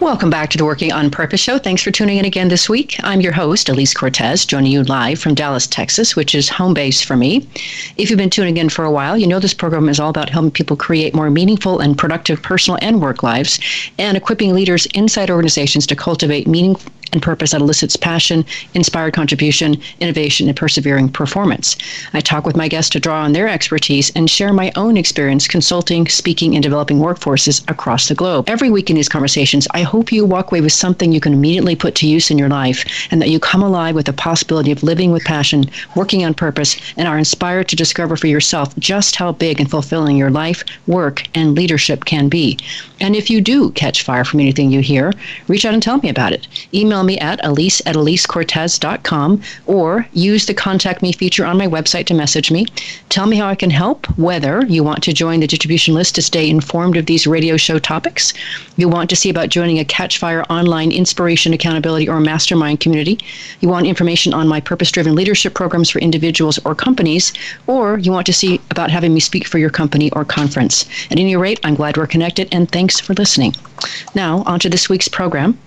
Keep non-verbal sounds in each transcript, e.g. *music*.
Welcome back to the Working on Purpose show. Thanks for tuning in again this week. I'm your host, Elise Cortez, joining you live from Dallas, Texas, which is home base for me. If you've been tuning in for a while, you know this program is all about helping people create more meaningful and productive personal and work lives and equipping leaders inside organizations to cultivate meaningful and purpose that elicits passion, inspired contribution, innovation, and persevering performance. I talk with my guests to draw on their expertise and share my own experience consulting, speaking, and developing workforces across the globe. Every week in these conversations, I hope you walk away with something you can immediately put to use in your life and that you come alive with the possibility of living with passion, working on purpose, and are inspired to discover for yourself just how big and fulfilling your life, work, and leadership can be. And if you do catch fire from anything you hear, reach out and tell me about it. Email me at elise at elisecortez.com or use the contact me feature on my website to message me. Tell me how I can help, whether you want to join the distribution list to stay informed of these radio show topics, you want to see about joining a Catchfire online inspiration, accountability, or mastermind community, you want information on my purpose driven leadership programs for individuals or companies, or you want to see about having me speak for your company or conference. At any rate, I'm glad we're connected and thanks for listening. Now, on to this week's program.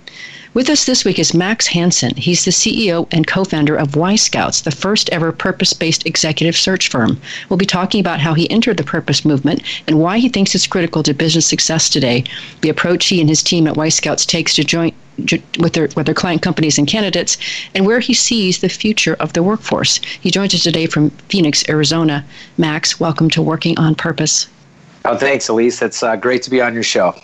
With us this week is Max Hansen. He's the CEO and co founder of Y Scouts, the first ever purpose based executive search firm. We'll be talking about how he entered the purpose movement and why he thinks it's critical to business success today, the approach he and his team at Y Scouts takes to join with their with their client companies and candidates, and where he sees the future of the workforce. He joins us today from Phoenix, Arizona. Max, welcome to Working on Purpose. Oh, thanks, Elise. It's uh, great to be on your show.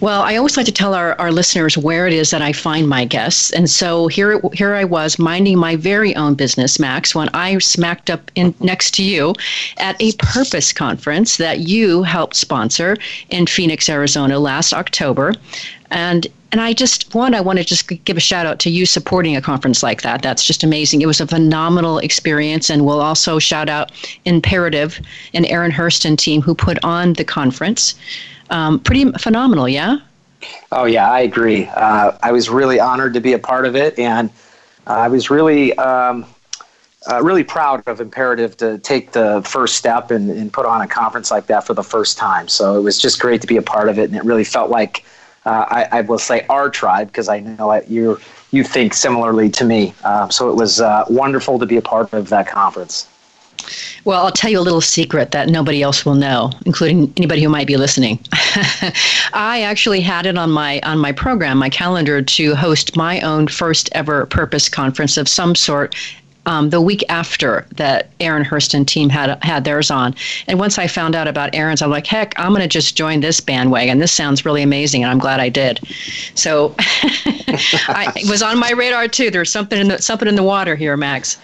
Well, I always like to tell our, our listeners where it is that I find my guests. And so here, here I was minding my very own business, Max, when I smacked up in next to you at a purpose conference that you helped sponsor in Phoenix, Arizona last October. And and I just one, I want to just give a shout out to you supporting a conference like that. That's just amazing. It was a phenomenal experience, and we'll also shout out Imperative and Aaron Hurston team who put on the conference um, pretty phenomenal, yeah? Oh, yeah, I agree. Uh, I was really honored to be a part of it, and uh, I was really, um, uh, really proud of Imperative to take the first step and, and, put on a conference like that for the first time. So it was just great to be a part of it, and it really felt like uh, I, I, will say our tribe because I know you you think similarly to me. Um, so it was uh, wonderful to be a part of that conference. Well, I'll tell you a little secret that nobody else will know, including anybody who might be listening. *laughs* I actually had it on my on my program, my calendar, to host my own first ever purpose conference of some sort um, the week after that Aaron Hurston team had had theirs on. And once I found out about Aaron's, I'm like, heck, I'm going to just join this bandwagon. This sounds really amazing, and I'm glad I did. So *laughs* I, it was on my radar too. There's something in the something in the water here, Max.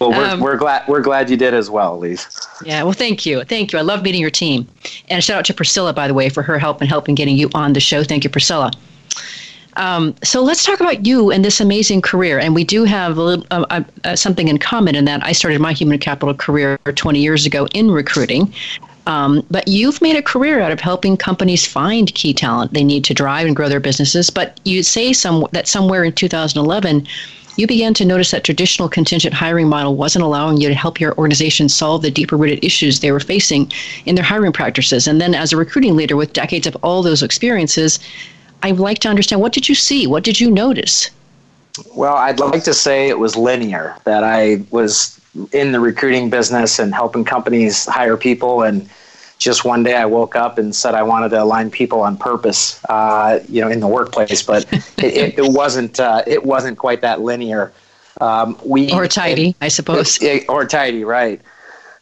Well, we're, um, we're glad we're glad you did as well, Elise. Yeah, well, thank you, thank you. I love meeting your team, and shout out to Priscilla, by the way, for her help in helping getting you on the show. Thank you, Priscilla. Um, so let's talk about you and this amazing career. And we do have a little, uh, uh, something in common in that I started my human capital career 20 years ago in recruiting. Um, but you've made a career out of helping companies find key talent they need to drive and grow their businesses. But you say some that somewhere in 2011, you began to notice that traditional contingent hiring model wasn't allowing you to help your organization solve the deeper rooted issues they were facing in their hiring practices. And then, as a recruiting leader with decades of all those experiences, I'd like to understand what did you see? What did you notice? Well, I'd like to say it was linear, that I was in the recruiting business and helping companies hire people. And just one day I woke up and said I wanted to align people on purpose, uh, you know, in the workplace. But *laughs* it, it, it, wasn't, uh, it wasn't quite that linear. Um, we, or tidy, I suppose. or tidy, right.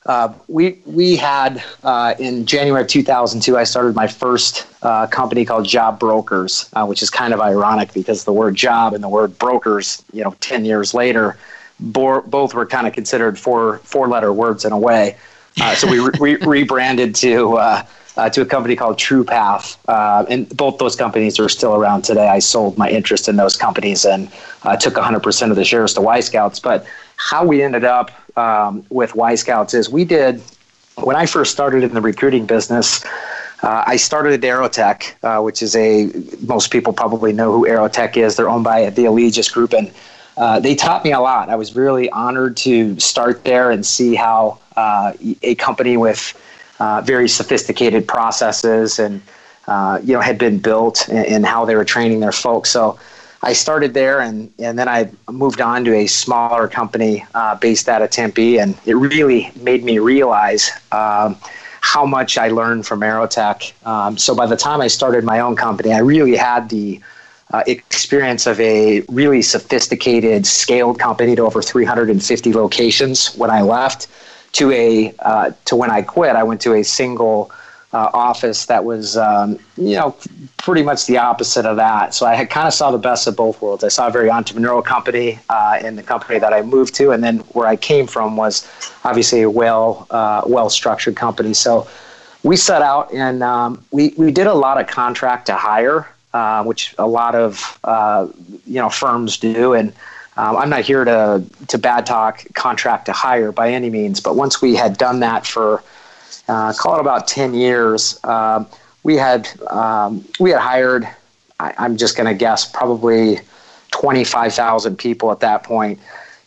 Uh, we we had uh, in January of 2002. I started my first uh, company called Job Brokers, uh, which is kind of ironic because the word job and the word brokers, you know, 10 years later, both were kind of considered four four letter words in a way. Uh, so we re- rebranded to to a company called TruePath, and both those companies are still around today. I sold my interest in those companies and took 100% of the shares to Y Scouts. But how we ended up um, with Y Scouts is we did when I first started in the recruiting business. Uh, I started at Aerotek, uh, which is a most people probably know who Aerotek is. They're owned by the Allegis Group, and uh, they taught me a lot. I was really honored to start there and see how uh, a company with uh, very sophisticated processes and uh, you know had been built and, and, how they were training their folks. So I started there, and and then I moved on to a smaller company based out of Tempe, and it really made me realize. Um, how much I learned from Aerotek. Um, so by the time I started my own company, I really had the uh, experience of a really sophisticated, scaled company to over 350 locations when I left. To a uh, to when I quit, I went to a single uh, office that was, um, you know, pretty much the opposite of that. So I had kind of saw the best of both worlds. I saw a very entrepreneurial company uh, in the company that I moved to, and then where I came from was obviously a well uh, well structured company. So we set out and um, we we did a lot of contract to hire, uh, which a lot of uh, you know firms do, and. Um, I'm not here to to bad talk contract to hire by any means, but once we had done that for uh, call it about 10 years, uh, we had um, we had hired, I, am just going to guess, probably 25,000 people at that point.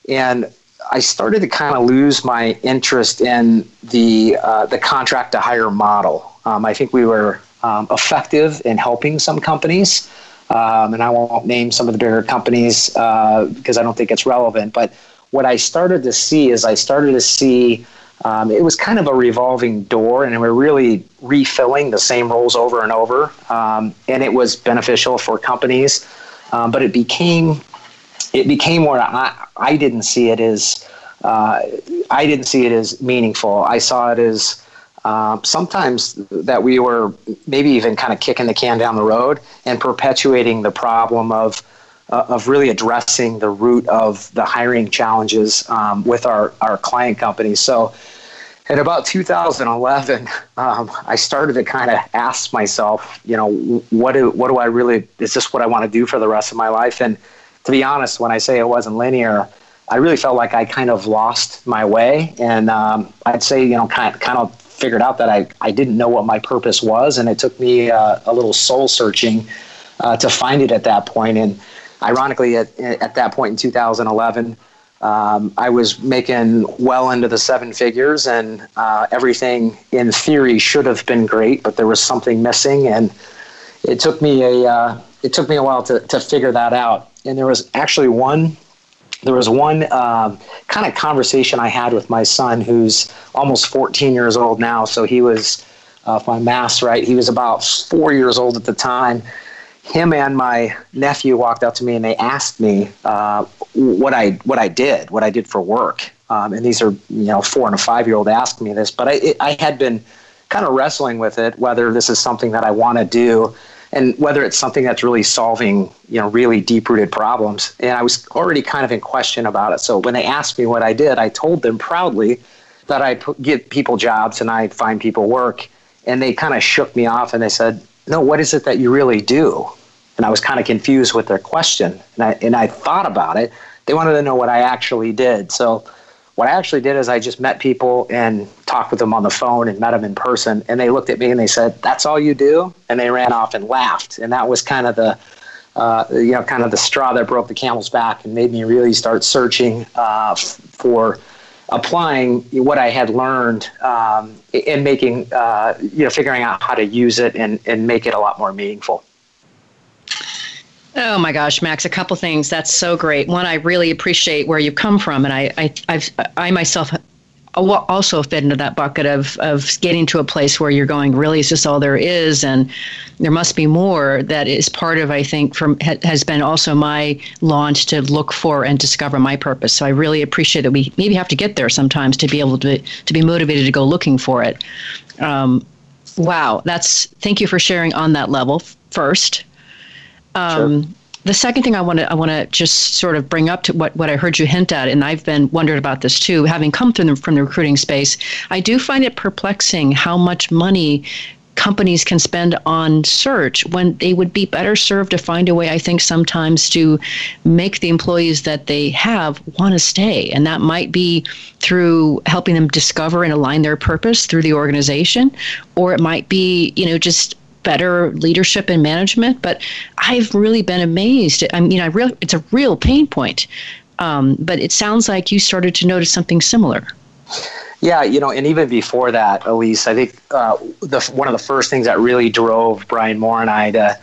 and I started to kind of lose my interest in the uh, the contract to hire model. Um, I think we were um, effective in helping some companies, um, and I won't name some of the bigger companies uh, because I don't think it's relevant. But what I started to see is I started to see um, it was kind of a revolving door, and we are really refilling the same roles over and over. Um, and it was beneficial for companies, um, but it became it became where I, I didn't see it as uh, I didn't see it as meaningful. I saw it as uh, sometimes that we were maybe even kind of kicking the can down the road and perpetuating the problem of uh, of really addressing the root of the hiring challenges um, with our, our client companies. So, in about 2011, um, I started to kind of ask myself, you know, what do what do I really is this what I want to do for the rest of my life? And to be honest, when I say it wasn't linear, I really felt like I kind of lost my way, and um, I'd say, you know, kind kind of figured out that I I didn't know what my purpose was, and it took me uh, a little soul searching uh, to find it at that point. And ironically, at, at that point in 2011, um, I was making well into the seven figures, and uh, everything in theory should have been great, but there was something missing, and it took me a uh, it took me a while to, to figure that out. And there was actually one there was one uh, kind of conversation I had with my son, who's almost 14 years old now. So he was, uh, if my math's right, he was about four years old at the time him and my nephew walked up to me and they asked me uh, what I what I did, what I did for work. Um, and these are you know four and a five year old asked me this, but I it, I had been kind of wrestling with it whether this is something that I want to do and whether it's something that's really solving you know really deep rooted problems. And I was already kind of in question about it. So when they asked me what I did, I told them proudly that I get people jobs and I find people work. And they kind of shook me off and they said, "No, what is it that you really do?" And I was kind of confused with their question. And I, and I thought about it. They wanted to know what I actually did. So what I actually did is I just met people and talked with them on the phone and met them in person. And they looked at me and they said, "That's all you do?" And they ran off and laughed. And that was kind of the uh, you know, kind of the straw that broke the camel's back and made me really start searching uh, for applying what I had learned um, and making, uh, you know, figuring out how to use it and, and make it a lot more meaningful. Oh my gosh, Max! A couple things. That's so great. One, I really appreciate where you come from, and I, I, I've, I myself also fit into that bucket of of getting to a place where you're going. Really, is this all there is? And there must be more. That is part of, I think, from has been also my launch to look for and discover my purpose. So I really appreciate that we maybe have to get there sometimes to be able to to be motivated to go looking for it. Um, wow, that's thank you for sharing on that level first um, sure. the second thing I want to I want to just sort of bring up to what, what I heard you hint at, and I've been wondered about this too, having come through the, from the recruiting space. I do find it perplexing how much money companies can spend on search when they would be better served to find a way, I think, sometimes to make the employees that they have want to stay. And that might be through helping them discover and align their purpose through the organization, or it might be, you know, just better leadership and management. But I've really been amazed. I mean, I really, it's a real pain point. Um, but it sounds like you started to notice something similar. Yeah, you know, and even before that, Elise, I think uh, the one of the first things that really drove Brian Moore and I to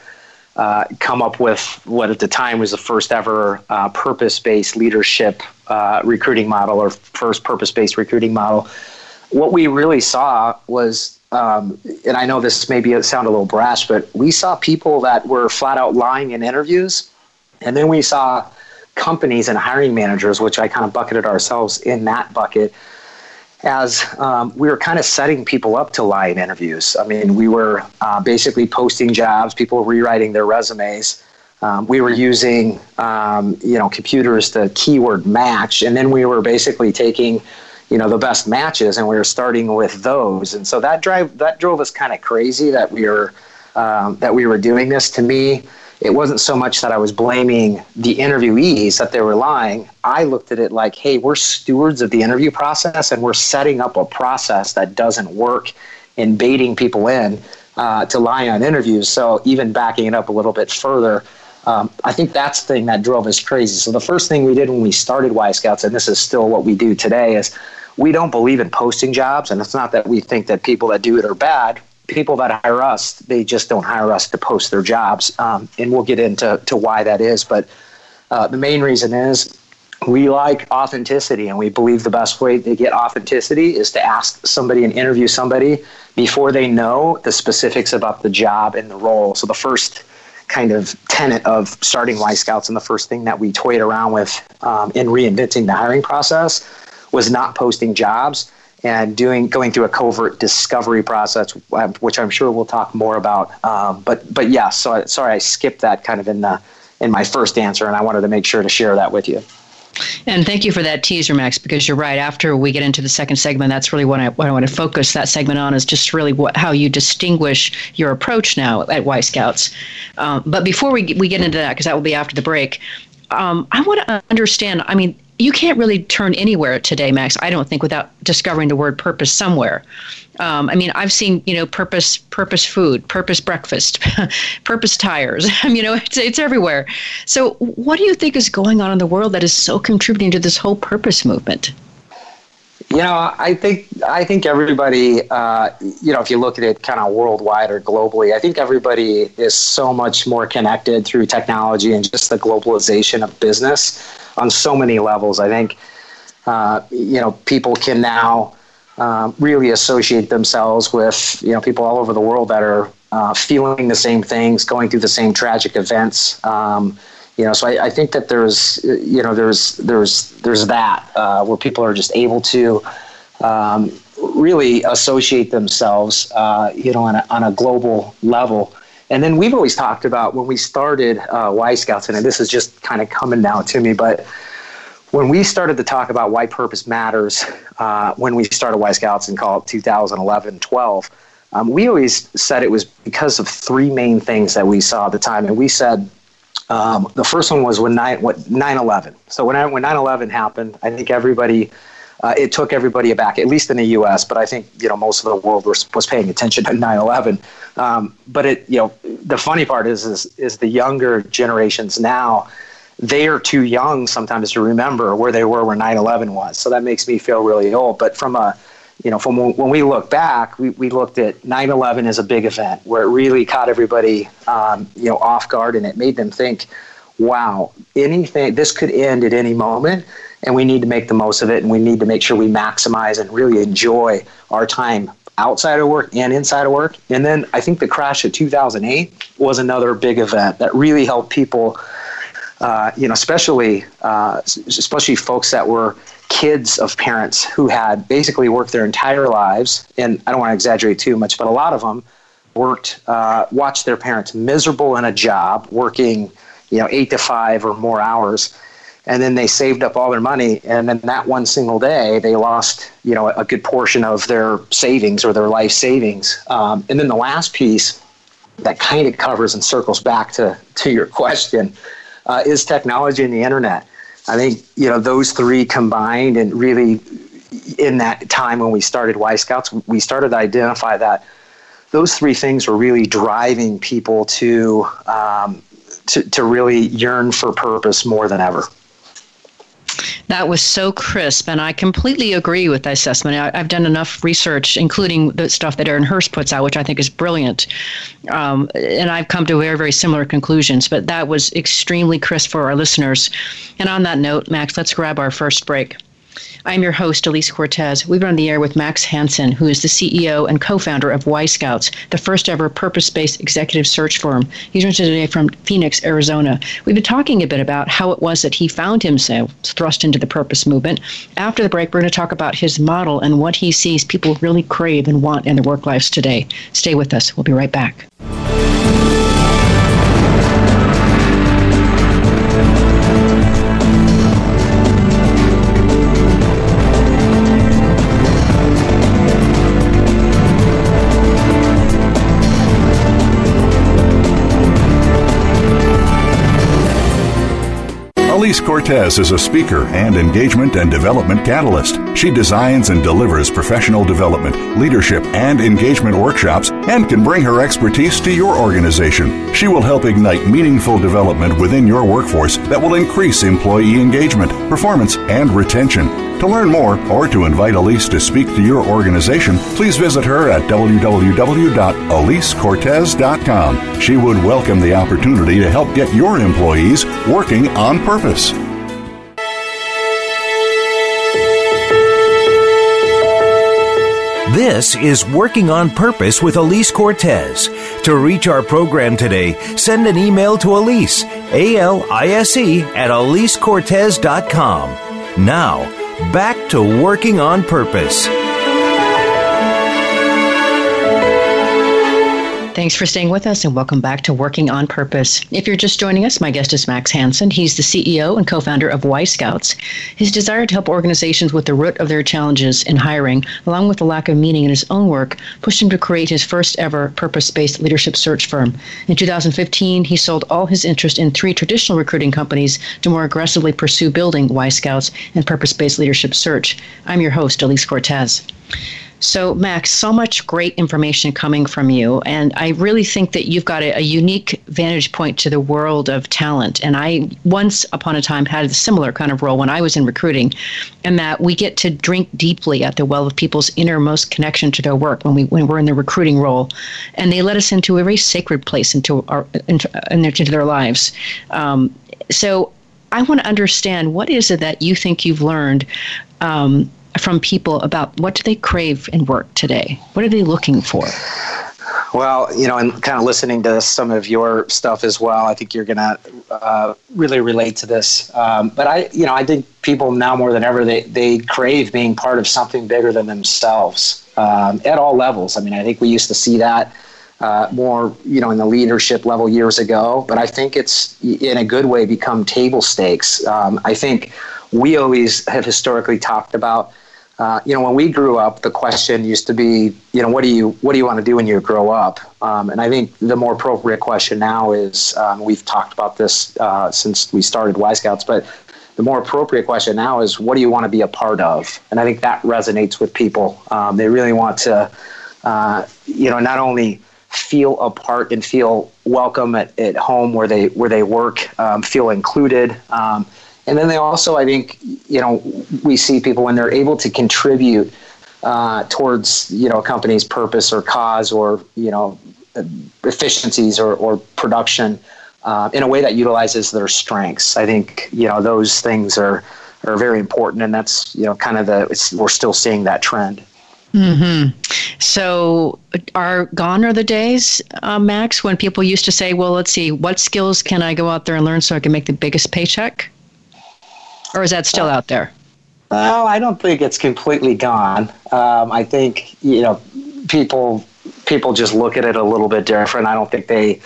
uh, come up with what at the time was the first ever uh, purpose-based leadership uh, recruiting model, or first purpose-based recruiting model. What we really saw was, um, and I know this maybe sound a little brash, but we saw people that were flat out lying in interviews, and then we saw companies and hiring managers, which I kind of bucketed ourselves in that bucket as um, we were kind of setting people up to lie in interviews. I mean, we were uh, basically posting jobs, people rewriting their resumes. Um, we were using, um, you know, computers to keyword match, and then we were basically taking, you know, the best matches, and we were starting with those. And so that drive that drove us kind of crazy that we were um, that we were doing this. To me, it wasn't so much that I was blaming the interviewees that they were lying. I looked at it like, hey, we're stewards of the interview process and we're setting up a process that doesn't work in baiting people in uh, to lie on interviews. So even backing it up a little bit further, um, I think that's the thing that drove us crazy. So the first thing we did when we started Y Scouts, and this is still what we do today, is we don't believe in posting jobs. And it's not that we think that people that do it are bad people that hire us, they just don't hire us to post their jobs. Um, and we'll get into to why that is. But uh, the main reason is we like authenticity, and we believe the best way to get authenticity is to ask somebody and interview somebody before they know the specifics about the job and the role. So the first kind of tenet of starting Y Scouts and the first thing that we toyed around with um, in reinventing the hiring process was not posting jobs and doing going through a covert discovery process, um, which I'm sure we'll talk more about. Um, but but yeah, so sorry I skipped that kind of in the in my first answer, and I wanted to make sure to share that with you. And thank you for that teaser, Max, because you're right. After we get into the second segment, that's really what I, what I want to focus that segment on is just really what, how you distinguish your approach now at Y Scouts. Um, but before we, we get into that, because that will be after the break, um, I want to understand. I mean, you can't really turn anywhere today, Max. I don't think without discovering the word purpose somewhere. Um, I mean, I've seen you know purpose, purpose food, purpose breakfast, *laughs* purpose tires. *laughs* you know, it's it's everywhere. So, what do you think is going on in the world that is so contributing to this whole purpose movement? You know, I think I think everybody, uh, you know, if you look at it kind of worldwide or globally, I think everybody is so much more connected through technology and just the globalization of business on so many levels. I think, uh, you know, people can now um, really associate themselves with, you know, people all over the world that are uh, feeling the same things, going through the same tragic events. Um, you know, so I, I, think that there's, you know, there's there's there's that uh, where people are just able to um, really associate themselves, uh, you know, on a, on a global level. And then we've always talked about when we started uh, Y Scouts, and this is just kind of coming now to me, but when we started to talk about why purpose matters, uh, when we started Y Scouts and call it 2011 12, um, we always said it was because of three main things that we saw at the time. And we said um, the first one was when 9 what, 9 11. So when, when 9 11 happened, I think everybody uh, it took everybody aback, at least in the U.S. But I think you know most of the world was, was paying attention to *laughs* 9/11. Um, but it you know the funny part is is is the younger generations now they are too young sometimes to remember where they were where 9/11 was. So that makes me feel really old. But from a you know, from when we look back, we, we looked at 9/11 as a big event where it really caught everybody, um, you know, off guard, and it made them think, "Wow, anything this could end at any moment." and we need to make the most of it and we need to make sure we maximize and really enjoy our time outside of work and inside of work and then i think the crash of 2008 was another big event that really helped people uh, you know especially uh, especially folks that were kids of parents who had basically worked their entire lives and i don't want to exaggerate too much but a lot of them worked uh, watched their parents miserable in a job working you know, eight to five or more hours. And then they saved up all their money, and then that one single day, they lost, you know, a good portion of their savings or their life savings. Um, and then the last piece that kind of covers and circles back to to your question uh, is technology and the internet. I think you know those three combined, and really in that time when we started Y Scouts, we started to identify that those three things were really driving people to um, to, to really yearn for purpose more than ever. That was so crisp, and I completely agree with the assessment. I, have done enough research, including the stuff that Aaron Hurst puts out, which I think is brilliant, um, and I've come to very, very similar conclusions. But that was extremely crisp for our listeners. And on that note, Max, let's grab our first break. I'm your host, Elise Cortez. We've been on the air with Max Hansen, who is the CEO and co founder of Y Scouts, the first ever purpose based executive search firm. He's joins us today from Phoenix, Arizona. We've been talking a bit about how it was that he found himself thrust into the purpose movement. After the break, we're going to talk about his model and what he sees people really crave and want in their work lives today. Stay with us. We'll be right back. Elise Cortez is a speaker and engagement and development catalyst. She designs and delivers professional development, leadership, and engagement workshops and can bring her expertise to your organization. She will help ignite meaningful development within your workforce that will increase employee engagement, performance, and retention. To learn more or to invite Elise to speak to your organization, please visit her at www.elisecortez.com. She would welcome the opportunity to help get your employees working on purpose. This is Working on Purpose with Elise Cortez. To reach our program today, send an email to Elise, A L I S E, at elisecortez.com. Now, back to working on purpose. Thanks for staying with us and welcome back to Working on Purpose. If you're just joining us, my guest is Max Hansen. He's the CEO and co founder of Y Scouts. His desire to help organizations with the root of their challenges in hiring, along with the lack of meaning in his own work, pushed him to create his first ever purpose based leadership search firm. In 2015, he sold all his interest in three traditional recruiting companies to more aggressively pursue building Y Scouts and purpose based leadership search. I'm your host, Elise Cortez. So, Max, so much great information coming from you. And I really think that you've got a, a, unique vantage point to the world of talent. And I, once upon a time, had a similar kind of role when I was in recruiting, and that we get to drink deeply at the well of people's innermost connection to their work when, we, when we're in the recruiting role. And they let us into a very sacred place into, our, into, into their lives. Um, so, I want to understand what is it that you think you've learned um, from people about what do they crave in work today? What are they looking for? Well, you know, and kind of listening to some of your stuff as well, I think you're going to uh, really relate to this. Um, but I, you know, I think people now more than ever they they crave being part of something bigger than themselves um, at all levels. I mean, I think we used to see that uh, more, you know, in the leadership level years ago. But I think it's in a good way become table stakes. Um, I think we always have historically talked about uh, you know, when we grew up, the question used to be, you know, what do you what do you want to do when you grow up? Um, and I think the more appropriate question now is, um, we've talked about this uh, since we started Y Scouts, but the more appropriate question now is, what do you want to be a part of? And I think that resonates with people. Um, they really want to, uh, you know, not only feel a part and feel welcome at, at home where they where they work, um, feel included um, and then they also, I think, you know, we see people when they're able to contribute uh, towards, you know, a company's purpose or cause or, you know, efficiencies or, or production uh, in a way that utilizes their strengths. I think, you know, those things are, are very important. And that's, you know, kind of the, we're still seeing that trend. Hmm. So, are gone are the days, uh, Max, when people used to say, "Well, let's see, what skills can I go out there and learn so I can make the biggest paycheck?" Or is that still out there? No, I don't think it's completely gone. Um, I think you know people people just look at it a little bit different. I don't think they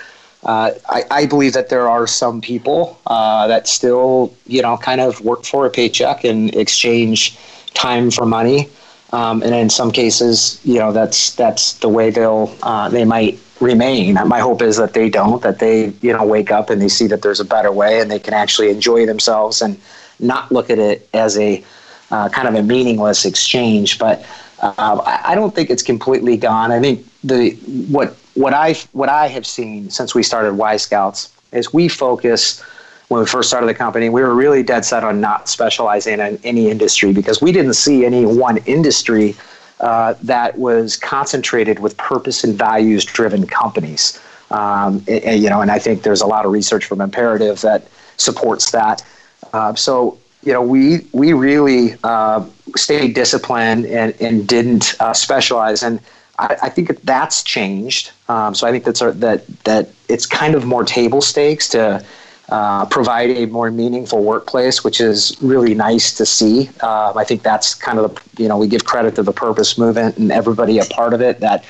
uh, I, I, believe that there are some people uh, that still, you know, kind of work for a paycheck and exchange time for money. Um, and in some cases, you know, that's that's the way they'll uh, they might remain. My hope is that they don't. That they, you know, wake up and they see that there's a better way, and they can actually enjoy themselves and not look at it as a uh, kind of a meaningless exchange. But uh, I, don't think it's completely gone. I think the what what I what I have seen since we started Y Scouts is we focus when we first started the company, we were really dead set on not specializing in any industry because we didn't see any one industry uh, that was concentrated with purpose and values driven companies. Um, and, you know, and I think there's a lot of research from Imperative that supports that. Uh, so you know, we we really uh, stayed disciplined and, and didn't uh, specialize. And I, I, think that that's changed. Um, so I think that's that that it's kind of more table stakes to uh, provide a more meaningful workplace, which is really nice to see. Uh, I think that's kind of the, you know we give credit to the purpose movement and everybody a part of it that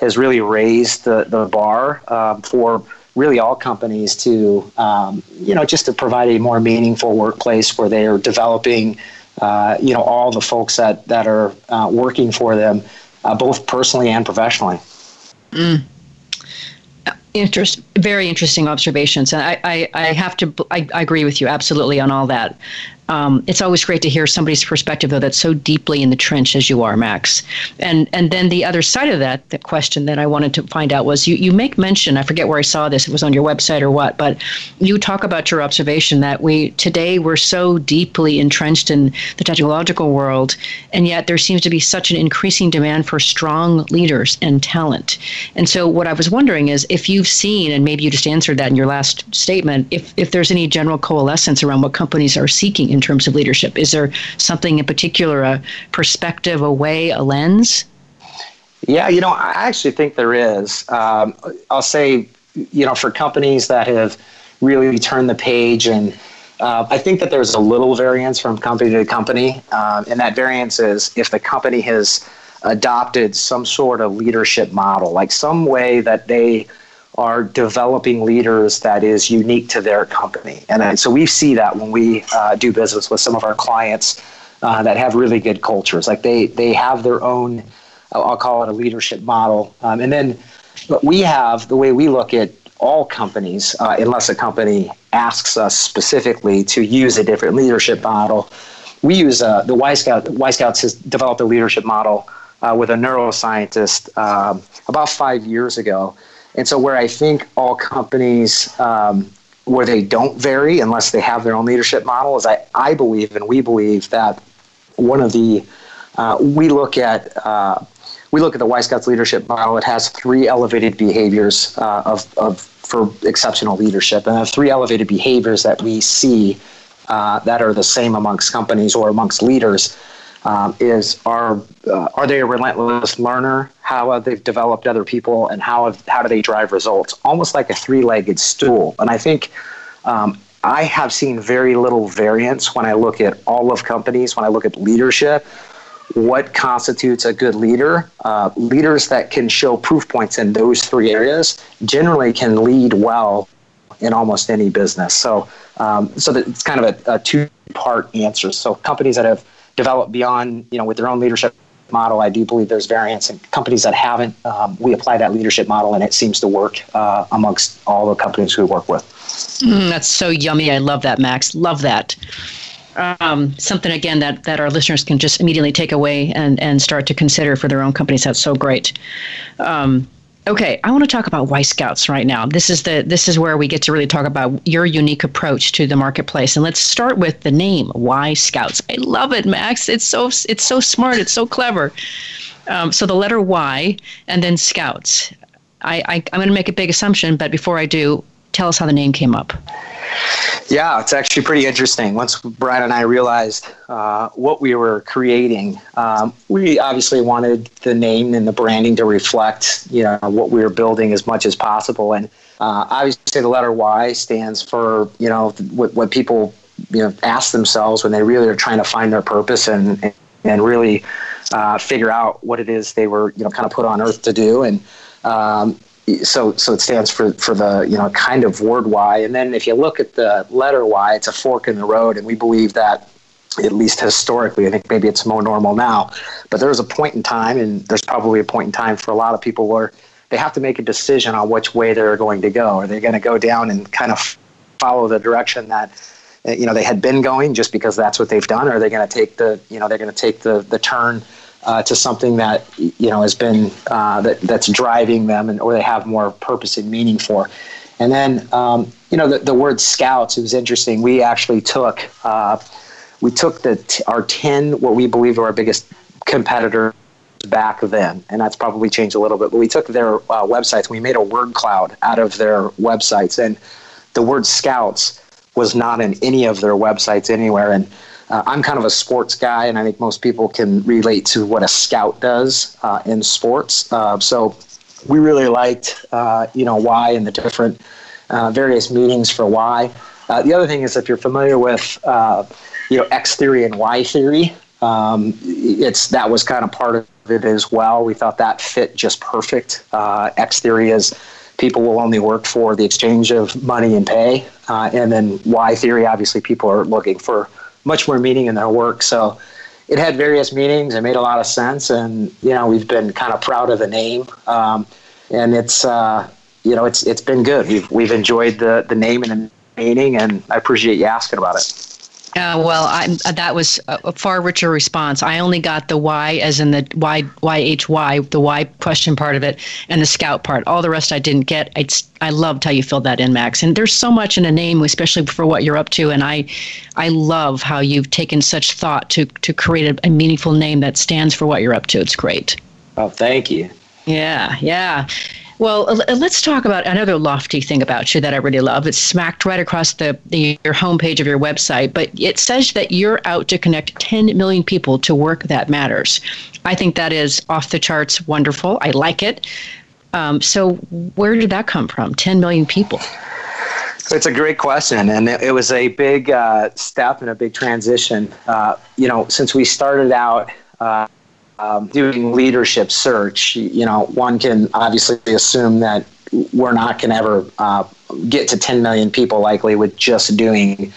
has really raised the the bar um, for really all companies to um, you know just to provide a more meaningful workplace where they are developing uh, you know all the folks that that are uh, working for them uh, both personally and professionally. Mm. Interest, very interesting observations, and I, I, I have to, I, I agree with you absolutely on all that. Um, it's always great to hear somebody's perspective, though, that's so deeply in the trench as you are, Max. And and then the other side of that, the question that I wanted to find out was you, you make mention, I forget where I saw this, it was on your website or what, but you talk about your observation that we today we're so deeply entrenched in the technological world, and yet there seems to be such an increasing demand for strong leaders and talent. And so what I was wondering is if you've seen, and maybe you just answered that in your last statement, if, if there's any general coalescence around what companies are seeking in terms of leadership? Is there something in particular, a perspective, a way, a lens? Yeah, you know, I actually think there is. Um, I'll say, you know, for companies that have really turned the page and uh, I think that there's a little variance from company to company, um, and that variance is if the company has adopted some sort of leadership model, like some way that they are developing leaders that is unique to their company. And so we see that when we uh, do business with some of our clients uh, that have really good cultures. Like they, they have their own, I'll call it a leadership model. Um, and then but we have the way we look at all companies, uh, unless a company asks us specifically to use a different leadership model. We use uh, the Y Scout. Y Scouts has developed a leadership model uh, with a neuroscientist um, about five years ago and so, where I think all companies, um, where they don't vary unless they have their own leadership model, is I, I believe and we believe that one of the, uh, we look at, uh, we look at the Y Scouts leadership model. It has three elevated behaviors uh, of, of for exceptional leadership, and have three elevated behaviors that we see uh, that are the same amongst companies or amongst leaders um, is are uh, are they a relentless learner? How have they developed other people, and how have, how do they drive results? Almost like a three-legged stool. And I think um, I have seen very little variance when I look at all of companies. When I look at leadership, what constitutes a good leader? Uh, leaders that can show proof points in those three areas generally can lead well in almost any business. So, um, so that it's kind of a, a two-part answer. So companies that have develop beyond, you know, with their own leadership model, I do believe there's variance. in companies that haven't, um, we apply that leadership model, and it seems to work uh, amongst all the companies we work with. Mm, that's so yummy. I love that, Max. Love that. Um, something again that that our listeners can just immediately take away and and start to consider for their own companies. That's so great. Um, Okay, I want to talk about Y Scouts right now. This is the this is where we get to really talk about your unique approach to the marketplace. And let's start with the name Y Scouts. I love it, Max. It's so it's so smart. It's so clever. Um, so the letter Y and then Scouts. I, I I'm going to make a big assumption, but before I do, tell us how the name came up. Yeah, it's actually pretty interesting. Once Brian and I realized uh, what we were creating, um, we obviously wanted the name and the branding to reflect, you know, what we were building as much as possible. And uh, obviously, the letter Y stands for, you know, what, what people, you know, ask themselves when they really are trying to find their purpose and and really uh, figure out what it is they were, you know, kind of put on earth to do. And um, so so it stands for for the you know kind of word Y. And then if you look at the letter Y, it's a fork in the road, and we believe that at least historically, I think maybe it's more normal now, but there was a point in time, and there's probably a point in time for a lot of people where they have to make a decision on which way they're going to go. Are they going to go down and kind of follow the direction that you know they had been going just because that's what they've done, or are they going to take the you know they're going to take the the turn uh, to something that you know has been uh, that that's driving them, and or they have more purpose and meaning for. And then um, you know the, the word scouts. It was interesting. We actually took uh, we took the t- our ten what we believe are our biggest competitors back then, and that's probably changed a little bit. But we took their uh, websites. We made a word cloud out of their websites, and the word scouts was not in any of their websites anywhere. And uh, I'm kind of a sports guy, and I think most people can relate to what a scout does uh, in sports. Uh, so we really liked, uh, you know, Y and the different uh, various meanings for Y. Uh, the other thing is, if you're familiar with, you know, X theory and Y theory, um, it's that was kind of part of it as well. We thought that fit just perfect. X theory is people will only work for the exchange of money and pay, and then Y theory, obviously, people are looking for much more meaning in their work. So it had various meanings. It made a lot of sense, and you know we've been kind of proud of the name, um, and it's uh, you know it's it's been good. We've we've enjoyed the the name and the meaning, and I appreciate you asking about it. Uh, well, I, uh, that was a, far richer response. I only got the Y as in the why, Y Y H Y, the Y question part of it, and the scout part. All the rest I didn't get. It's, I loved how you filled that in, Max. And there's so much in a name, especially for what you're up to. And I, I love how you've taken such thought to to create a, a meaningful name that stands for what you're up to. It's great. Oh, thank you. Yeah, yeah. Well, let's talk about another lofty thing about you that I really love. It's smacked right across the, the your homepage of your website, but it says that you're out to connect 10 million people to work that matters. I think that is off the charts wonderful. I like it. Um, so, where did that come from? 10 million people. It's a great question, and it, was a big uh, step and a big transition. Uh, you know, since we started out. Uh, um, doing leadership search, you know, one can obviously assume that we're not going to ever uh, get to 10 million people likely with just doing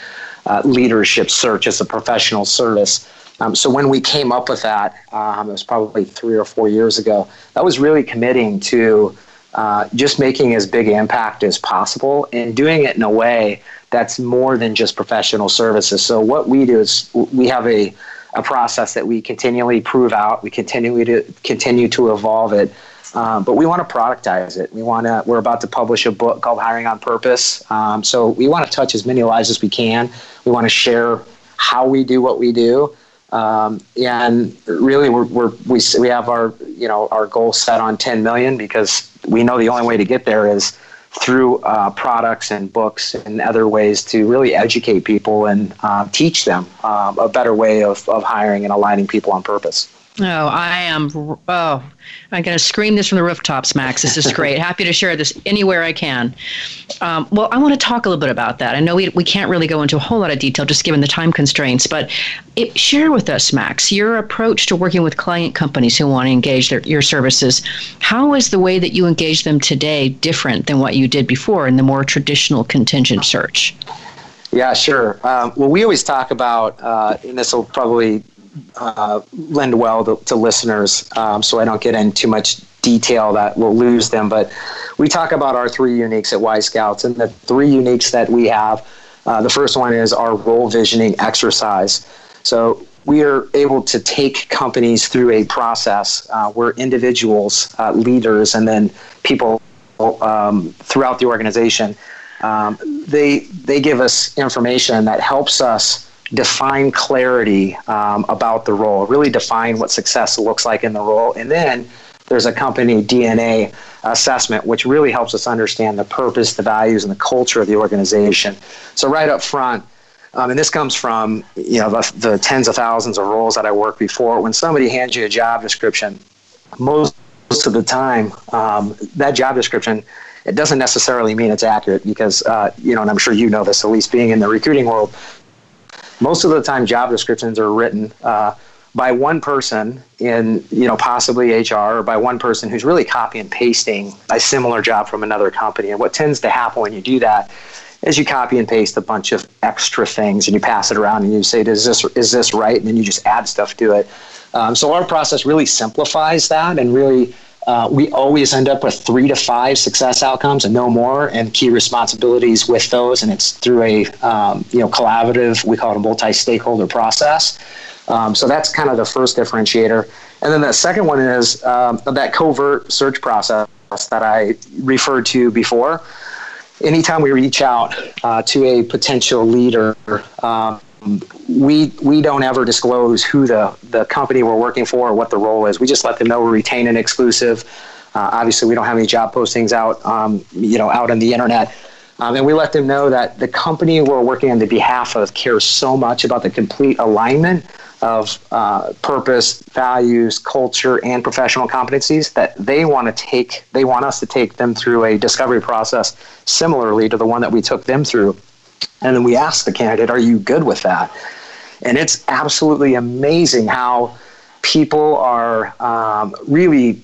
uh, leadership search as a professional service. Um, so when we came up with that, um, it was probably three or four years ago. That was really committing to uh, just making as big impact as possible and doing it in a way that's more than just professional services. So what we do is we have a a process that we continually prove out. We continually to continue to evolve it, um, but we want to productize it. We want to. We're about to publish a book called Hiring on Purpose. Um, so we want to touch as many lives as we can. We want to share how we do what we do. Um, and really, we're, we're, we we have our you know our goal set on 10 million because we know the only way to get there is through uh, products and books and other ways to really educate people and uh, teach them um, a better way of, of hiring and aligning people on purpose. Oh, I am. Oh, I'm going to scream this from the rooftops, Max. This is great. *laughs* Happy to share this anywhere I can. Um, well, I want to talk a little bit about that. I know we, we can't really go into a whole lot of detail just given the time constraints, but it, share with us, Max, your approach to working with client companies who want to engage their, your services. How is the way that you engage them today different than what you did before in the more traditional contingent search? Yeah, sure. Um, well, we always talk about, uh, and this will probably uh, lend well to, to listeners, um, so I don't get into too much detail that will lose them. But we talk about our three uniques at Y Scouts, and the three uniques that we have. Uh, the first one is our role visioning exercise. So we are able to take companies through a process uh, where individuals, uh, leaders, and then people um, throughout the organization, um, they they give us information that helps us define clarity um, about the role, really define what success looks like in the role. And then there's a company DNA assessment, which really helps us understand the purpose, the values, and the culture of the organization. So, right up front, um, and this comes from you know the, the, tens of thousands of roles that I worked before. When somebody hands you a job description, most, most of the time um, that job description it doesn't necessarily mean it's accurate because uh, you know, and I'm sure you know this, at least being in the recruiting world, most of the time job descriptions are written uh, by one person in you know possibly HR or by one person who's really copy and pasting a similar job from another company. And what tends to happen when you do that is you copy and paste a bunch of extra things and you pass it around and you say, "Is this is this right?" And then you just add stuff to it. Um, so our process really simplifies that and really. Uh, we always end up with three to five success outcomes and no more, and key responsibilities with those. And it's through a um, you know collaborative, we call it a multi-stakeholder process. Um, so that's kind of the first differentiator. And then the second one is um, that covert search process that I referred to before. Anytime we reach out uh, to a potential leader, um, we we don't ever disclose who the, the company we're working for or what the role is. We just let them know we're retaining exclusive. Uh, obviously, we don't have any job postings out, um, you know, out on the internet. Um, and we let them know that the company we're working on the behalf of cares so much about the complete alignment of uh, purpose, values, culture, and professional competencies that they want to take. They want us to take them through a discovery process similarly to the one that we took them through, and then we ask the candidate, "Are you good with that?" And it's absolutely amazing how people are um, really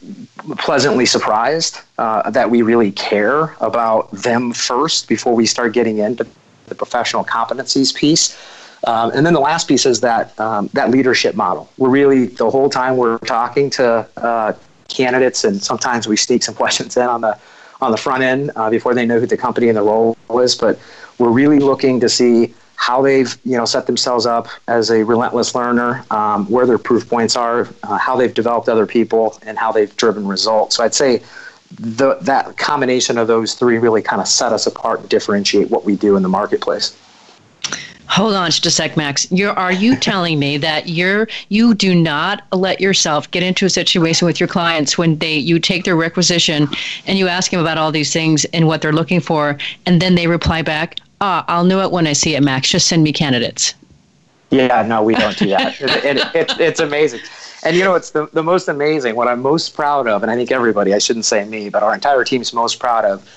pleasantly surprised uh, that we really care about them first before we start getting into the professional competencies piece. Um, and then the last piece is that um, that leadership model. We're really the whole time we're talking to uh, candidates, and sometimes we sneak some *laughs* questions in on the on the front end uh, before they know who the company and the role is. But we're really looking to see how they've you know set themselves up as a relentless learner, um, where their proof points are, uh, how they've developed other people, and how they've driven results. So I'd say the, that combination of those three really kind of set us apart and differentiate what we do in the marketplace. Hold on just a sec, Max. You're, are you telling me that you're you do not let yourself get into a situation with your clients when they you take their requisition and you ask them about all these things and what they're looking for, and then they reply back, "Ah, I'll know it when I see it, Max. Just send me candidates." Yeah, no, we don't do that. *laughs* it, it, it, it's amazing. And you know, it's the, the most amazing, what I'm most proud of, and I think everybody, I shouldn't say me, but our entire team's most proud of,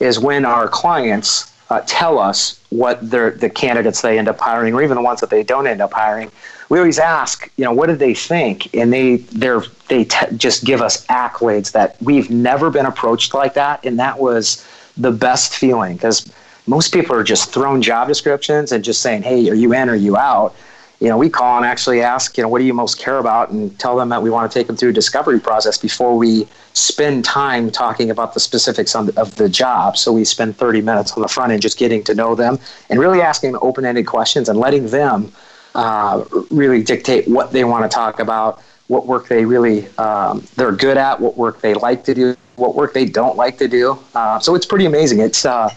is when our clients uh, tell us what the candidates they end up hiring, or even the ones that they don't end up hiring. We always ask, you know, what did they think? And they they're they t- just give us accolades that we've never been approached like that, and that was the best feeling because most people are just throwing job descriptions and just saying, "Hey, are you in? Or are you out?" you know, we call and actually ask, you know, what do you most care about, and tell them that we want to take them through a discovery process before we spend time talking about the specifics the, of the job. So we spend 30 minutes on the front end just getting to know them and really asking open-ended questions and letting them uh, really dictate what they want to talk about, what work they really um, they're good at, what work they like to do, what work they don't like to do. Uh, so it's pretty amazing. It's uh,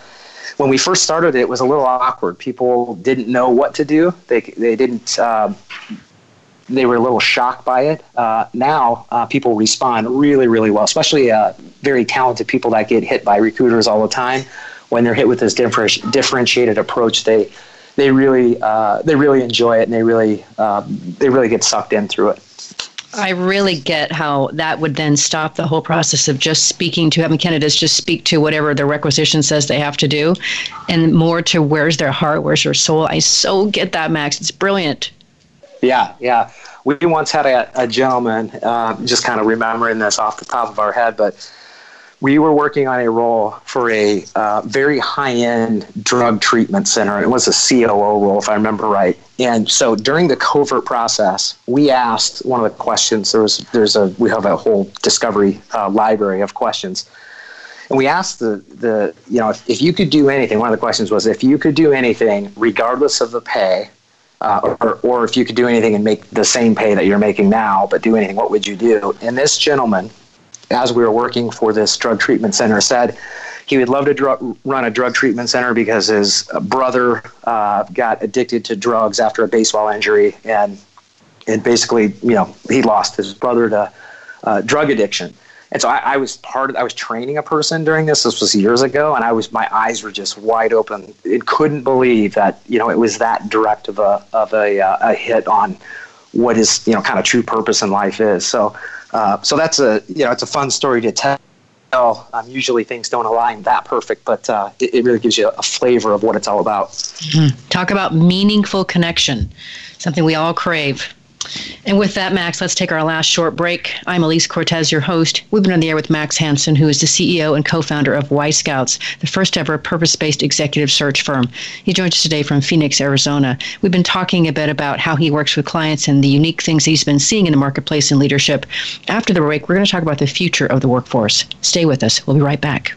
when we first started, it was a little awkward. People didn't know what to do. They they didn't. Uh, they were a little shocked by it. Uh, now uh, people respond really, really well, especially uh, very talented people that get hit by recruiters all the time. When they're hit with this differenti- differentiated approach, they they really uh, they really enjoy it and they really um, they really get sucked in through it. I really get how that would then stop the whole process of just speaking to having candidates just speak to whatever the requisition says they have to do and more to where's their heart, where's their soul. I so get that, Max. It's brilliant. Yeah, yeah. We once had a, a gentleman, uh, just kind of remembering this off the top of our head, but we were working on a role for a uh, very high end drug treatment center. It was a COO role, if I remember right. And so during the covert process, we asked one of the questions. There was there's a we have a whole discovery uh, library of questions, and we asked the the you know if, if you could do anything. One of the questions was if you could do anything, regardless of the pay. Uh, or, or if you could do anything and make the same pay that you're making now, but do anything, what would you do? And this gentleman, as we were working for this drug treatment center, said he would love to dr- run a drug treatment center because his brother uh, got addicted to drugs after a baseball injury, and and basically, you know, he lost his brother to uh, drug addiction. And so I, I, was part of. I was training a person during this. This was years ago, and I was my eyes were just wide open. It couldn't believe that you know it was that direct of a of a, uh, a hit on what his you know kind of true purpose in life is. So uh, so that's a you know it's a fun story to tell. Um, usually things don't align that perfect, but uh, it, it, really gives you a flavor of what it's all about. Mm-hmm. Talk about meaningful connection, something we all crave. And with that, Max, let's take our last short break. I'm Elise Cortes, your host. We've been on the air with Max Hansen, who is the CEO and co founder of Y Scouts, the first ever purpose based executive search firm. He joins us today from Phoenix, Arizona. We've been talking a bit about how he works with clients and the unique things he's been seeing in the marketplace and leadership. After the break, we're going to talk about the future of the workforce. Stay with us. We'll be right back.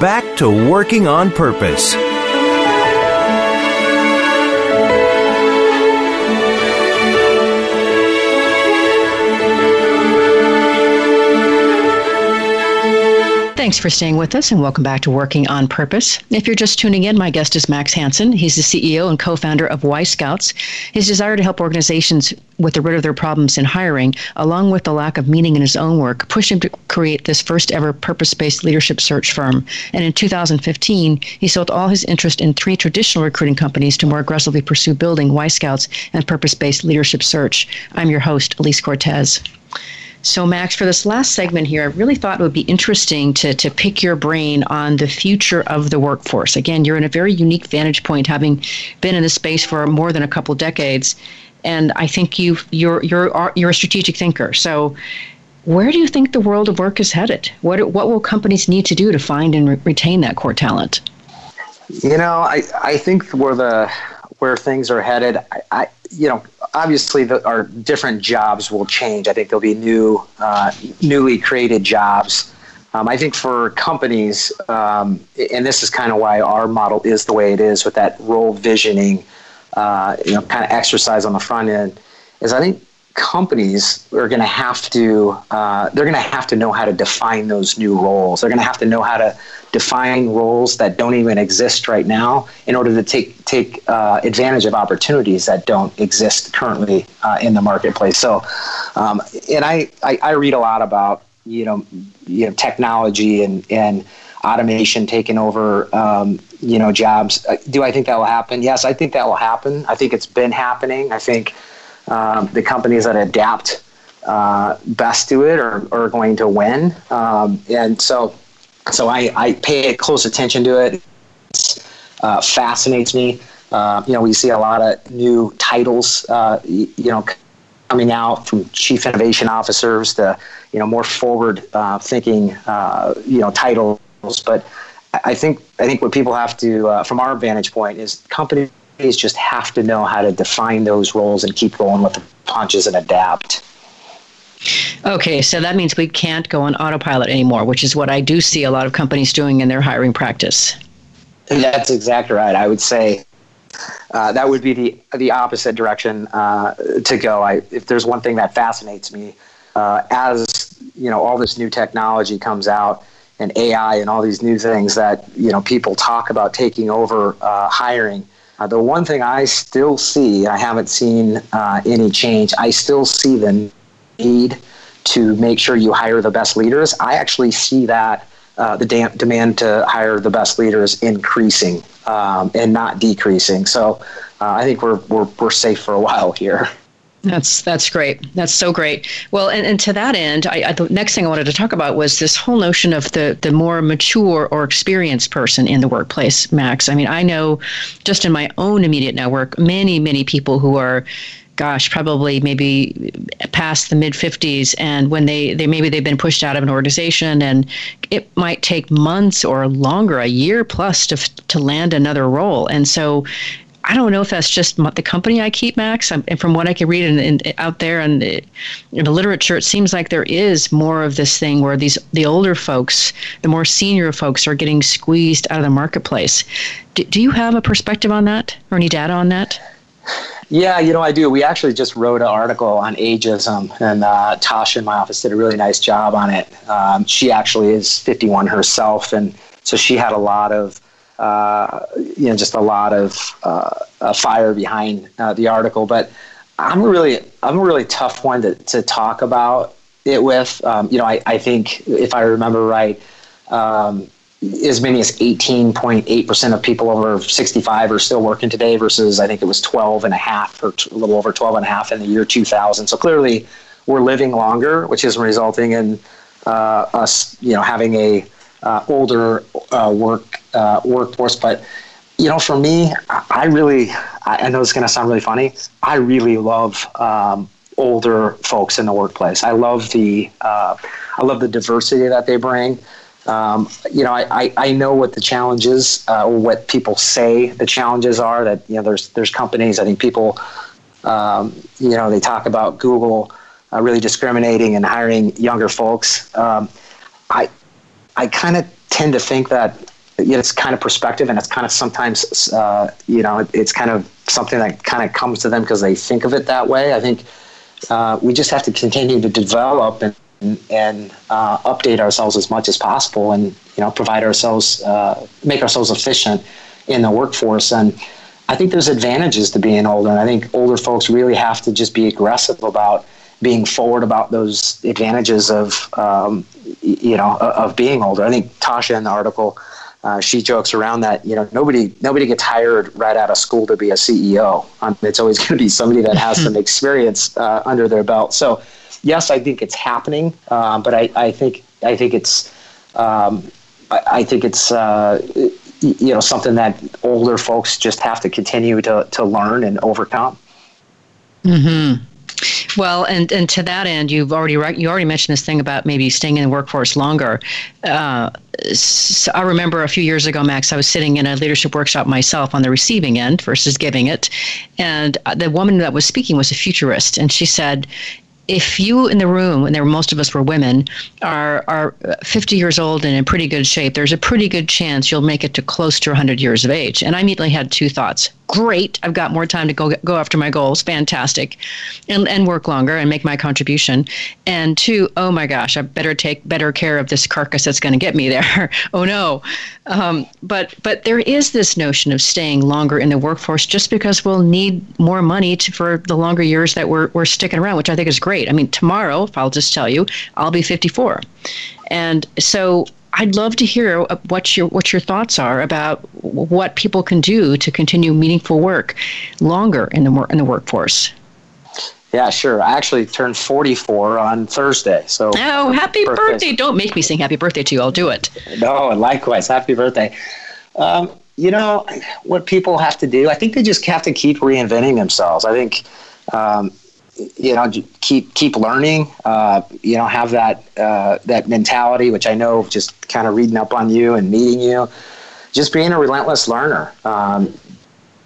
back to Working on Purpose. Thanks for staying with us and welcome back to Working on Purpose. If you're just tuning in, my guest is Max Hansen. He's the CEO and co founder of Y Scouts. His desire to help organizations with the rid of their problems in hiring, along with the lack of meaning in his own work, pushed him to create this first ever purpose based leadership search firm. And in 2015, he sold all his interest in three traditional recruiting companies to more aggressively pursue building Y Scouts and purpose based leadership search. I'm your host, Elise Cortes. So, Max, for this last segment here, I really thought it would be interesting to, to pick your brain on the future of the workforce. Again, you're in a very unique vantage point, having been in this space for more than a couple decades, and I think you you're you're you're a strategic thinker. So, where do you think the world of work is headed? What what will companies need to do to find and re- retain that core talent? You know, I I think where the where things are headed, I, I you know, obviously the, our different jobs will change. I think there'll be new, uh, newly created jobs. Um, I think for companies, um, and this is kind of why our model is the way it is with that role visioning, uh, you know, kind of exercise on the front end, is I think companies are going to have to uh, they're going to have to know how to define those new roles. They're going to have to know how to define roles that don't even exist right now in order to take take uh, advantage of opportunities that don't exist currently uh, in the marketplace. So, um, and I, I, I read a lot about you know you know technology and and automation taking over um, you know jobs. Uh, do I think that will happen? Yes, I think that will happen. I think it's been happening. I think um, the companies that adapt uh, best to it are, are going to win. Um, and so, so I, I pay close attention to it. Uh, fascinates me. Uh, you know, we see a lot of new titles, uh, you, you know, coming out from chief innovation officers to, you know, more forward uh, thinking, uh, you know, titles. But I think, I think what people have to, from our vantage point is companies just have to know how to define those roles and keep going with the punches and adapt. Okay, so that means we can't go on autopilot anymore, which is what I do see a lot of companies doing in their hiring practice. That's exactly right. I would say uh, that would be the the opposite direction uh, to go. I, if there's one thing that fascinates me, uh, as you know, all this new technology comes out and AI and all these new things that you know people talk about taking over uh, hiring uh, the one thing I still see, I haven't seen uh, any change, I still see the need to make sure you hire the best leaders. I actually see that uh, the demand to hire the best leaders increasing um, and not decreasing. So uh, I think we're, we're, we're safe for a *laughs* while here. That's that's great. That's so great. Well, and, and to that end, I, I, the next thing I wanted to talk about was this whole notion of the the more mature or experienced person in the workplace. Max, I mean, I know just in my own immediate network, many many people who are gosh, probably maybe past the mid 50s, and when they, they maybe they've been pushed out of an organization, and it might take months or longer, a year plus, to to land another role. And so, I don't know if that's just the company I keep, Max. and from what I can read in, in, out there and in, in the literature, it seems like there is more of this thing where these the older folks, the more senior folks, are getting squeezed out of the marketplace. Do, do you have a perspective on that or any data on that? Yeah, you know, I do. We actually just wrote an article on ageism, and uh, Tasha in my office did a really nice job on it. Um, she actually is 51 herself, and so she had a lot of, uh, you know, just a lot of uh, fire behind uh, the article. But I'm really, I'm a really tough one to, to talk about it with. Um, you know, I, I think if I remember right, um, as many as 18.8% of people over 65 are still working today versus I think it was 12 and a half or a little over 12 and a half in the year 2000. So clearly we're living longer, which is resulting in uh, us, you know, having a uh, older uh, work uh, workforce. But you know, for me, I really, I know it's going to sound really funny. I really love um, older folks in the workplace. I love the, uh, I love the diversity that they bring. Um, you know, I, I, I, know what the challenges, uh, what people say the challenges are. That you know, there's there's companies. I think people, um, you know, they talk about Google uh, really discriminating and hiring younger folks. Um, I I kind of tend to think that it's kind of perspective, and it's kind of sometimes uh, you know, it, it's kind of something that kind of comes to them because they think of it that way. I think uh, we just have to continue to develop and and, uh, update ourselves as much as possible and you know provide ourselves uh, make ourselves efficient in the workforce and I think there's advantages to being older and I think older folks really have to just be aggressive about being forward about those advantages of um, you know of being older I think Tasha in the article uh, she jokes around that you know nobody nobody gets hired right out of school to be a CEO um, it's always *laughs* going to be somebody that has some *laughs* experience uh, under their belt so yes, I think it's happening, uh, but I, I think I think it's um, I, I, think it's uh, you know something that older folks just have to continue to to learn and overcome. Hmm. Well, and, and to that end, you've already you already mentioned this thing about maybe staying in the workforce longer. Uh, so I remember a few years ago, Max, I was sitting in a leadership workshop myself on the receiving end versus giving it, and the woman that was speaking was a futurist, and she said, if you in the room, and there most of us were women, are are 50 years old and in pretty good shape, there's a pretty good chance you'll make it to close to 100 years of age. And I immediately had two thoughts great. I've got more time to go go after my goals. Fantastic, and and work longer and make my contribution. And two, oh my gosh, I better take better care of this carcass that's going to get me there. *laughs* oh no, um, but but there is this notion of staying longer in the workforce just because we'll need more money to, for the longer years that we're we're sticking around, which I think is great. I mean, tomorrow, if I'll just tell you, I'll be 54, and so I'd love to hear what your what your thoughts are about what people can do to continue meaningful work longer in the in the workforce. Yeah, sure. I actually turned 44 on Thursday. So Oh, happy birthday. birthday. Don't make me sing happy birthday to you. I'll do it. No, and likewise. Happy birthday. Um, you know, what people have to do, I think they just have to keep reinventing themselves. I think um, you know keep keep learning uh, you know have that uh, that mentality which i know just kind of reading up on you and meeting you. Just being a relentless learner um,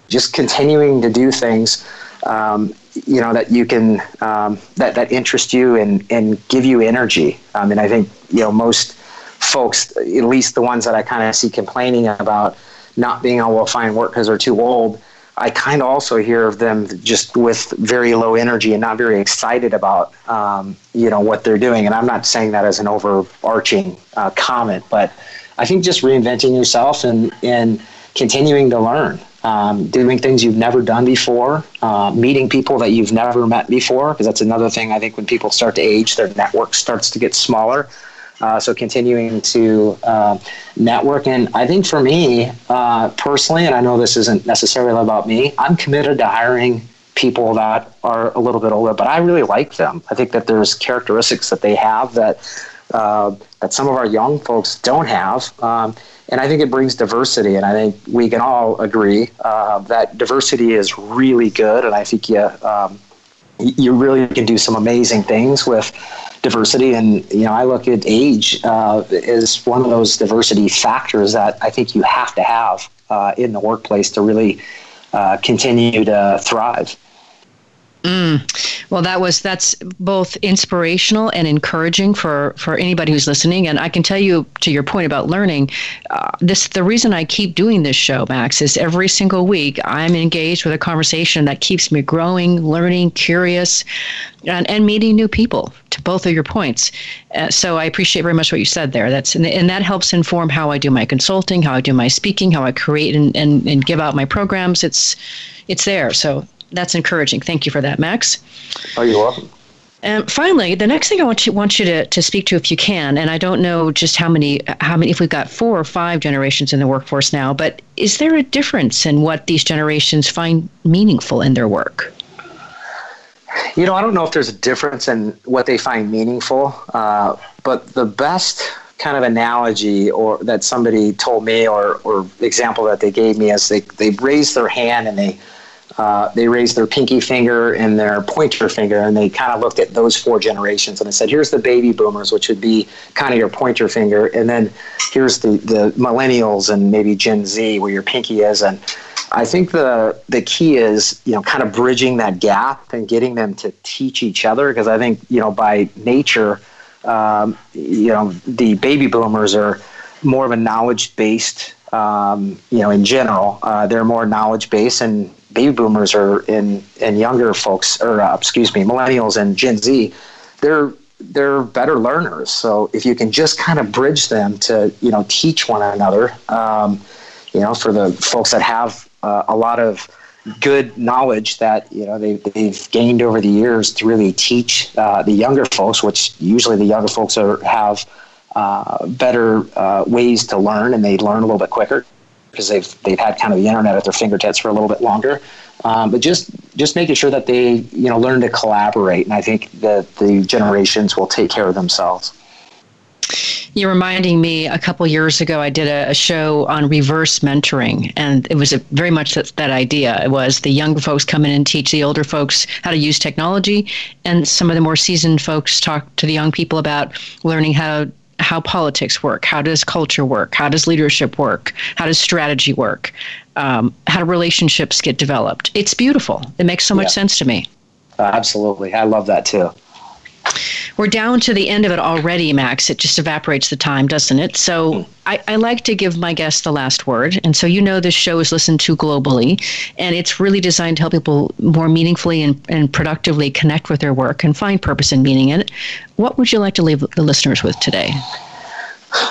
just continuing to do things um, you know that you can um, that that interest you and and give you energy. I mean i think you know most folks at least the ones that i kind of see complaining about not being able to find work because they're too old I kind of also hear of them just with very low energy and not very excited about um, you know what they're doing. And I'm not saying that as an overarching uh, comment, but I think just reinventing yourself and and continuing to learn, um, doing things you've never done before, uh, meeting people that you've never met before, because that's another thing. I think when people start to age, their network starts to get smaller. Uh, so continuing to uh, network, and I think for me uh, personally, and I know this isn't necessarily about me, I'm committed to hiring people that are a little bit older, but I really like them. I think that there's characteristics that they have that uh, that some of our young folks don't have. Um, and I think it brings diversity, and I think we can all agree uh, that diversity is really good. And I think you, um, you really can do some amazing things with diversity. And you know, I look at age uh, as one of those diversity factors that I think you have to have uh, in the workplace to really uh, continue to thrive. Mm. Well, that was that's both inspirational and encouraging for for anybody who's listening. And I can tell you, to your point about learning, uh, this the reason I keep doing this show, Max, is every single week I'm engaged with a conversation that keeps me growing, learning, curious, and, and meeting new people. To both of your points, uh, so I appreciate very much what you said there. That's and, and that helps inform how I do my consulting, how I do my speaking, how I create and, and, and give out my programs. It's it's there. So that's encouraging. Thank you for that, Max. Oh, you're welcome. And finally, the next thing I want you want you to, to speak to, if you can, and I don't know just how many how many if we've got four or five generations in the workforce now, but is there a difference in what these generations find meaningful in their work? You know, I don't know if there's a difference in what they find meaningful, uh, but the best kind of analogy or that somebody told me or, or example that they gave me is they, they raised their hand and they uh, they raised their pinky finger and their pointer finger, and they kind of looked at those four generations and they said, "Here's the baby boomers, which would be kind of your pointer finger, and then here's the the millennials and maybe Gen Z, where your pinky is." And I think the the key is you know kind of bridging that gap and getting them to teach each other because I think you know by nature, um, you know the baby boomers are more of a knowledge based um, you know, in general, uh, they're more knowledge based, and baby boomers are in and younger folks, or uh, excuse me, millennials and Gen Z, they're they're better learners. So if you can just kind of bridge them to you know teach one another, um, you know, for the folks that have uh, a lot of good knowledge that you know they, they've gained over the years to really teach uh, the younger folks, which usually the younger folks are have uh, better uh, ways to learn and they learn a little bit quicker because they've they've had kind of the internet at their fingertips for a little bit longer. Um, but just just making sure that they you know learn to collaborate, and I think that the generations will take care of themselves. You're reminding me a couple years ago, I did a, a, show on reverse mentoring, and it was very much that, that idea. It was the younger folks come in and teach the older folks how to use technology, and some of the more seasoned folks talk to the young people about learning how how politics work, how does culture work, how does leadership work, how does strategy work, um, how do relationships get developed. It's beautiful. It makes so much yeah. sense to me. Uh, absolutely. I love that too. We're down to the end of it already, Max. It just evaporates the time, doesn't it? So I, I, like to give my guests the last word. And so you know this show is listened to globally, and it's really designed to help people more meaningfully and, and productively connect with their work and find purpose and meaning in it. What would you like to leave the listeners with today?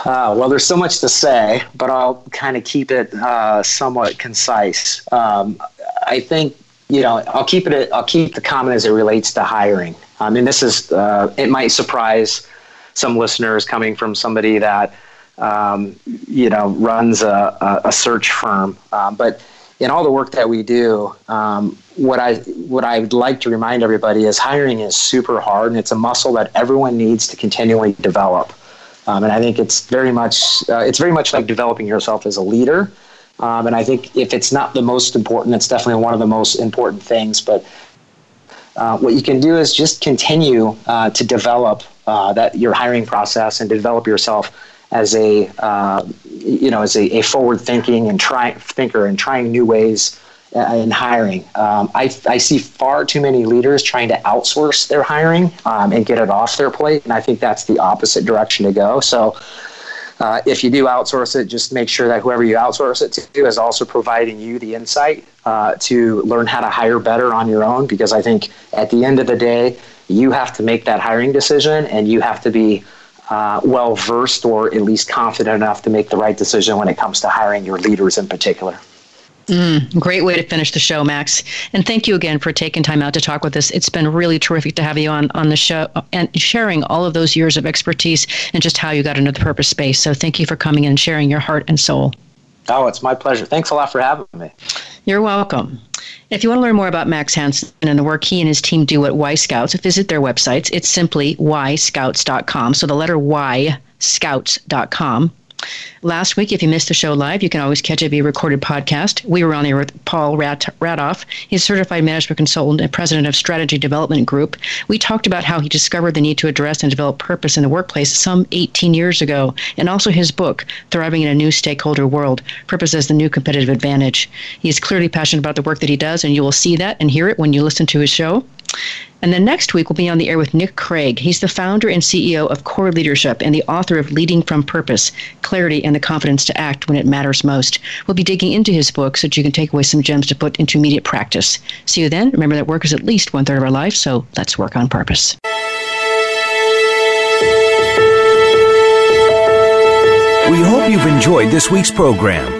Uh, well, there's so much to say, but I'll kind of keep it uh, somewhat concise. Um, I think you know I'll keep it. I'll keep the comment as it relates to hiring. I mean, this is, uh, it might surprise some listeners coming from somebody that, um, you know, runs a, a search firm. Um, but in all the work that we do, um, what I what I would like to remind everybody is hiring is super hard, and it's a muscle that everyone needs to continually develop. Um, and I think it's very much uh, it's very much like developing yourself as a leader. Um, and I think if it's not the most important, it's definitely one of the most important things. But uh, what you can do is just continue uh, to develop uh, that your hiring process and develop yourself as a uh, you know as a, a forward thinking and try thinker and trying new ways uh, in hiring. Um, I, I see far too many leaders trying to outsource their hiring um, and get it off their plate, and I think that's the opposite direction to go. So uh, if you do outsource it, just make sure that whoever you outsource it to is also providing you the insight uh, to learn how to hire better on your own. Because I think at the end of the day, you have to make that hiring decision and you have to be uh, well versed or at least confident enough to make the right decision when it comes to hiring your leaders in particular. Mm, great way to finish the show, Max. And thank you again for taking time out to talk with us. It's been really terrific to have you on, on the show and sharing all of those years of expertise and just how you got into the purpose space. So thank you for coming and sharing your heart and soul. Oh, it's my pleasure. Thanks a lot for having me. You're welcome. If you want to learn more about Max Hansen and the work he and his team do at Y Scouts, visit their websites. It's simply yscouts.com. So the letter Y, scouts.com Last week, if you missed the show live, you can always catch it via recorded podcast. We were on there with Paul Rat- Radoff. He's a certified management consultant and president of Strategy Development Group. We talked about how he discovered the need to address and develop purpose in the workplace some 18 years ago, and also his book, Thriving in a New Stakeholder World Purpose as the New Competitive Advantage. He is clearly passionate about the work that he does, and you will see that and hear it when you listen to his show. And then next week, we'll be on the air with Nick Craig. He's the founder and CEO of Core Leadership and the author of Leading from Purpose Clarity and the Confidence to Act When It Matters Most. We'll be digging into his book so that you can take away some gems to put into immediate practice. See you then. Remember that work is at least one third of our life, so let's work on purpose. We hope you've enjoyed this week's program.